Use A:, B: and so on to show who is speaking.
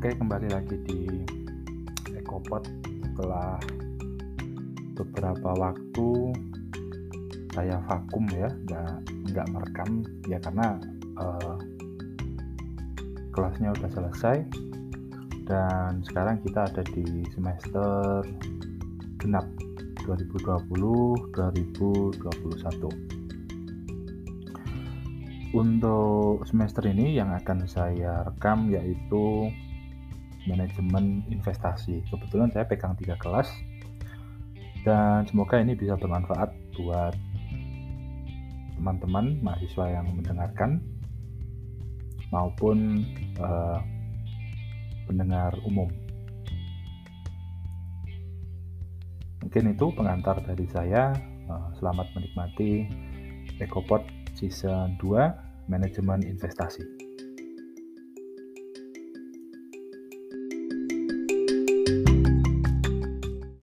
A: Oke, kembali lagi di Ekopod. Setelah beberapa waktu saya vakum ya, nggak nggak merekam ya karena uh, kelasnya udah selesai. Dan sekarang kita ada di semester genap 2020-2021 untuk semester ini yang akan saya rekam yaitu manajemen investasi. Kebetulan saya pegang tiga kelas dan semoga ini bisa bermanfaat buat teman-teman mahasiswa yang mendengarkan maupun uh, pendengar umum. Mungkin itu pengantar dari saya. Uh, selamat menikmati Ekopod Season 2 Manajemen Investasi.